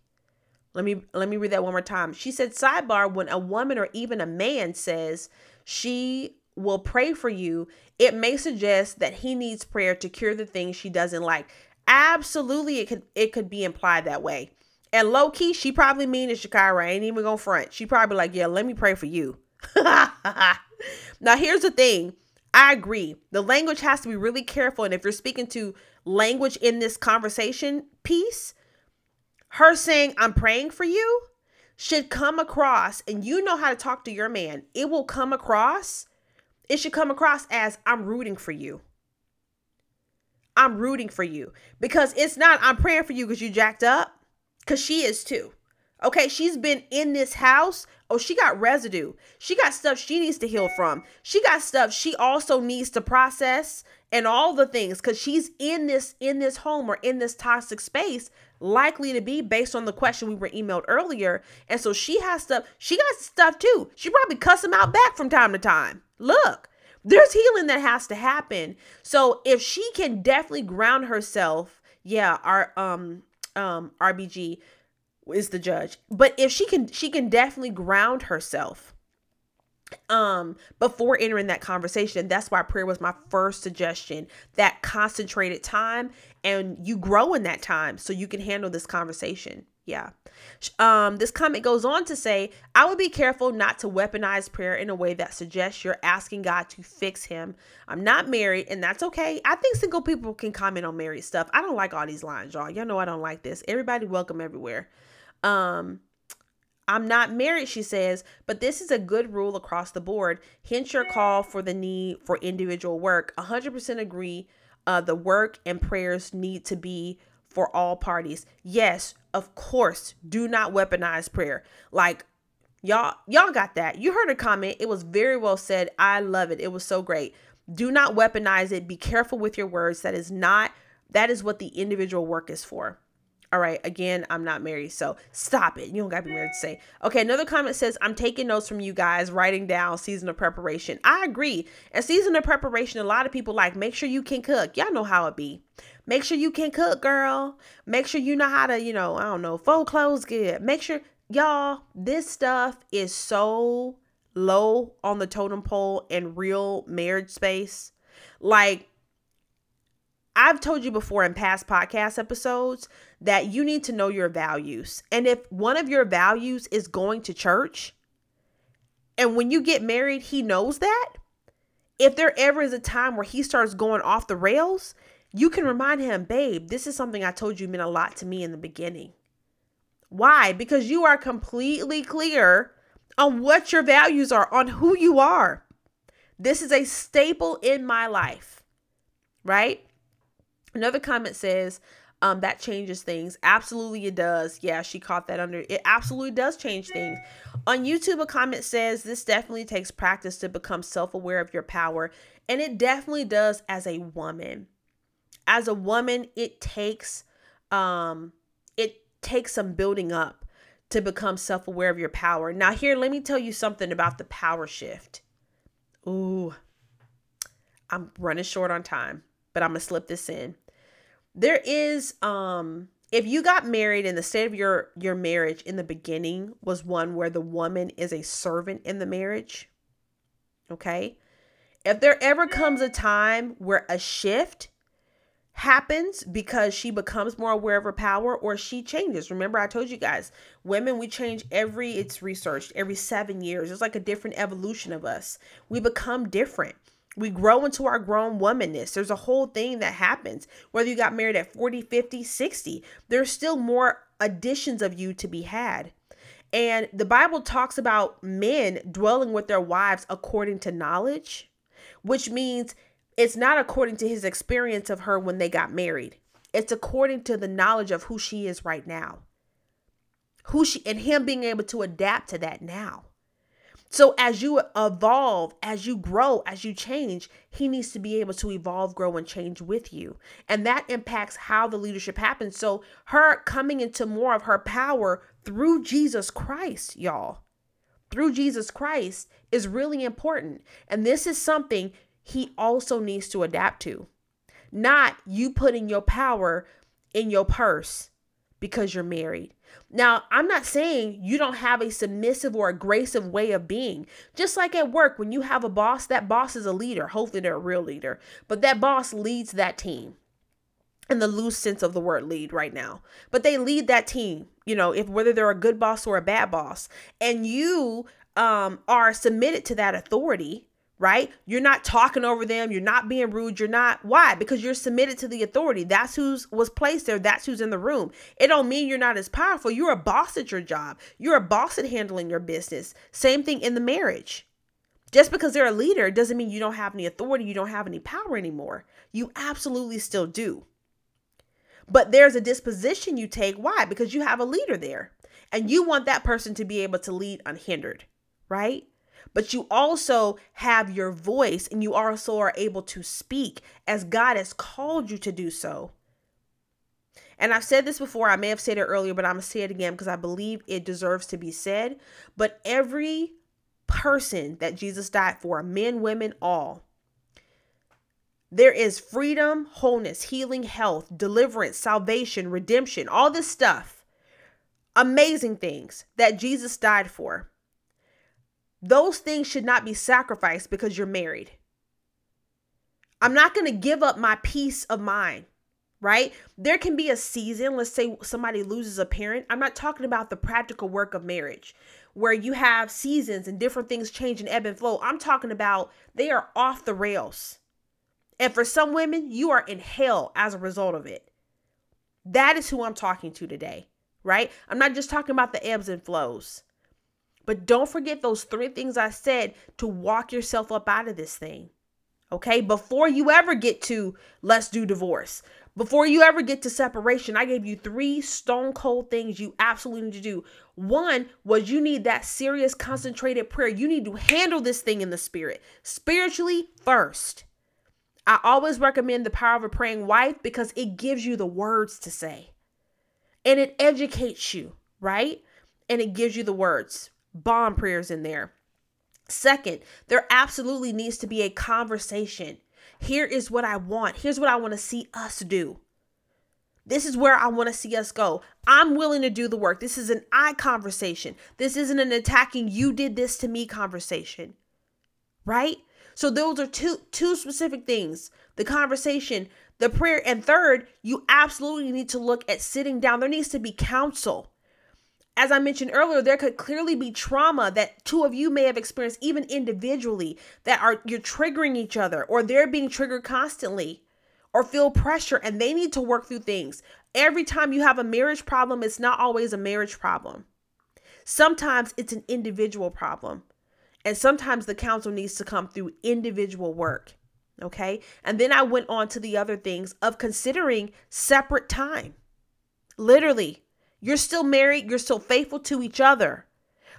D: Let me let me read that one more time. She said, sidebar, when a woman or even a man says she will pray for you, it may suggest that he needs prayer to cure the things she doesn't like. Absolutely, it could it could be implied that way. And low key, she probably mean it, Shakira. ain't even gonna front. She probably like, yeah, let me pray for you. now, here's the thing. I agree. The language has to be really careful. And if you're speaking to language in this conversation piece, her saying, I'm praying for you, should come across, and you know how to talk to your man, it will come across it should come across as I'm rooting for you. I'm rooting for you because it's not I'm praying for you because you jacked up. Cause she is too. Okay, she's been in this house. Oh, she got residue. She got stuff she needs to heal from. She got stuff she also needs to process and all the things cuz she's in this in this home or in this toxic space likely to be based on the question we were emailed earlier. And so she has stuff. She got stuff too. She probably cuss him out back from time to time. Look, there's healing that has to happen. So if she can definitely ground herself, yeah, our um um RBG is the judge. But if she can she can definitely ground herself um before entering that conversation that's why prayer was my first suggestion that concentrated time and you grow in that time so you can handle this conversation yeah um this comment goes on to say i would be careful not to weaponize prayer in a way that suggests you're asking god to fix him i'm not married and that's okay i think single people can comment on married stuff i don't like all these lines y'all y'all know i don't like this everybody welcome everywhere um, I'm not married, she says, but this is a good rule across the board. Hence your call for the need for individual work. 100% agree. Uh, the work and prayers need to be for all parties. Yes, of course, do not weaponize prayer. Like y'all y'all got that. You heard a comment. It was very well said. I love it. It was so great. Do not weaponize it. Be careful with your words. That is not that is what the individual work is for. All right, again, I'm not married, so stop it. You don't gotta be married to say. Okay, another comment says, I'm taking notes from you guys, writing down season of preparation. I agree. And season of preparation, a lot of people like, make sure you can cook. Y'all know how it be. Make sure you can cook, girl. Make sure you know how to, you know, I don't know, fold clothes good. Make sure, y'all, this stuff is so low on the totem pole in real marriage space. Like, I've told you before in past podcast episodes that you need to know your values. And if one of your values is going to church, and when you get married, he knows that, if there ever is a time where he starts going off the rails, you can remind him, babe, this is something I told you meant a lot to me in the beginning. Why? Because you are completely clear on what your values are, on who you are. This is a staple in my life, right? Another comment says, um, that changes things. Absolutely, it does. Yeah, she caught that under. It absolutely does change things. On YouTube, a comment says this definitely takes practice to become self aware of your power, and it definitely does as a woman. As a woman, it takes um, it takes some building up to become self aware of your power. Now, here, let me tell you something about the power shift. Ooh, I'm running short on time, but I'm gonna slip this in there is um if you got married and the state of your your marriage in the beginning was one where the woman is a servant in the marriage okay if there ever comes a time where a shift happens because she becomes more aware of her power or she changes remember i told you guys women we change every it's researched every seven years it's like a different evolution of us we become different we grow into our grown womanness. There's a whole thing that happens. Whether you got married at 40, 50, 60, there's still more additions of you to be had. And the Bible talks about men dwelling with their wives according to knowledge, which means it's not according to his experience of her when they got married. It's according to the knowledge of who she is right now. Who she and him being able to adapt to that now. So as you evolve, as you grow, as you change, he needs to be able to evolve, grow, and change with you. And that impacts how the leadership happens. So her coming into more of her power through Jesus Christ, y'all, through Jesus Christ is really important. And this is something he also needs to adapt to. Not you putting your power in your purse because you're married. Now, I'm not saying you don't have a submissive or aggressive way of being. Just like at work, when you have a boss, that boss is a leader. Hopefully, they're a real leader, but that boss leads that team in the loose sense of the word lead right now. But they lead that team, you know, if whether they're a good boss or a bad boss, and you um, are submitted to that authority right? You're not talking over them. You're not being rude. You're not why? Because you're submitted to the authority. That's who's was placed there. That's who's in the room. It don't mean you're not as powerful. You're a boss at your job. You're a boss at handling your business. Same thing in the marriage. Just because they're a leader doesn't mean you don't have any authority, you don't have any power anymore. You absolutely still do. But there's a disposition you take. Why? Because you have a leader there and you want that person to be able to lead unhindered, right? But you also have your voice and you also are able to speak as God has called you to do so. And I've said this before, I may have said it earlier, but I'm going to say it again because I believe it deserves to be said. But every person that Jesus died for, men, women, all, there is freedom, wholeness, healing, health, deliverance, salvation, redemption, all this stuff. Amazing things that Jesus died for. Those things should not be sacrificed because you're married. I'm not going to give up my peace of mind, right? There can be a season, let's say somebody loses a parent. I'm not talking about the practical work of marriage where you have seasons and different things change and ebb and flow. I'm talking about they are off the rails and for some women, you are in hell as a result of it. That is who I'm talking to today, right? I'm not just talking about the ebbs and flows. But don't forget those three things I said to walk yourself up out of this thing. Okay? Before you ever get to let's do divorce, before you ever get to separation, I gave you three stone cold things you absolutely need to do. One was you need that serious, concentrated prayer. You need to handle this thing in the spirit, spiritually first. I always recommend the power of a praying wife because it gives you the words to say and it educates you, right? And it gives you the words. Bomb prayers in there. Second, there absolutely needs to be a conversation. Here is what I want. Here's what I want to see us do. This is where I want to see us go. I'm willing to do the work. This is an I conversation. This isn't an attacking you did this to me conversation. Right? So those are two two specific things. The conversation, the prayer, and third, you absolutely need to look at sitting down. There needs to be counsel. As I mentioned earlier, there could clearly be trauma that two of you may have experienced even individually that are you're triggering each other or they're being triggered constantly or feel pressure and they need to work through things. Every time you have a marriage problem, it's not always a marriage problem. Sometimes it's an individual problem. And sometimes the counsel needs to come through individual work. Okay. And then I went on to the other things of considering separate time. Literally, you're still married, you're still faithful to each other.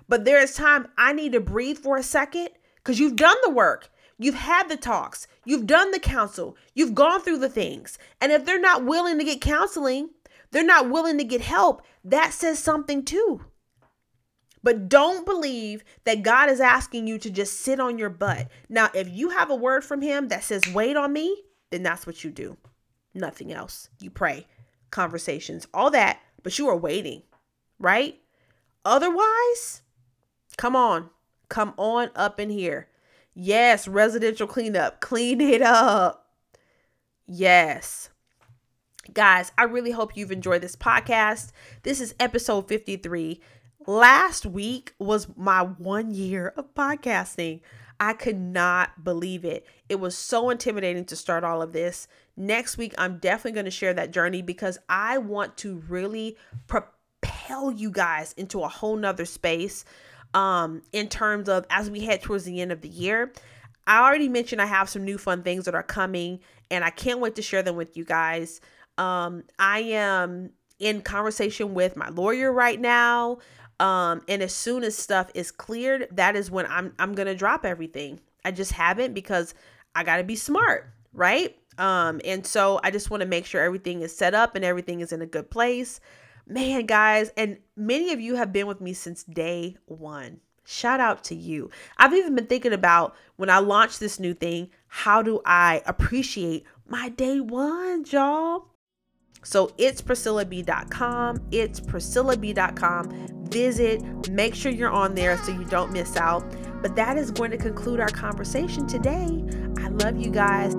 D: But there is time I need to breathe for a second because you've done the work. You've had the talks, you've done the counsel, you've gone through the things. And if they're not willing to get counseling, they're not willing to get help, that says something too. But don't believe that God is asking you to just sit on your butt. Now, if you have a word from Him that says, wait on me, then that's what you do. Nothing else. You pray, conversations, all that, but you are waiting, right? Otherwise, come on, come on up in here. Yes, residential cleanup, clean it up. Yes. Guys, I really hope you've enjoyed this podcast. This is episode 53 last week was my one year of podcasting. I could not believe it. It was so intimidating to start all of this. Next week, I'm definitely going to share that journey because I want to really propel you guys into a whole nother space um, in terms of as we head towards the end of the year. I already mentioned I have some new fun things that are coming, and I can't wait to share them with you guys. Um, I am in conversation with my lawyer right now um, and as soon as stuff is cleared, that is when I'm I'm gonna drop everything. I just haven't because I gotta be smart, right? Um, and so I just want to make sure everything is set up and everything is in a good place. Man, guys, and many of you have been with me since day one. Shout out to you. I've even been thinking about when I launch this new thing, how do I appreciate my day one, y'all? So it's priscillab.com. It's priscillab.com. Visit, make sure you're on there so you don't miss out. But that is going to conclude our conversation today. I love you guys.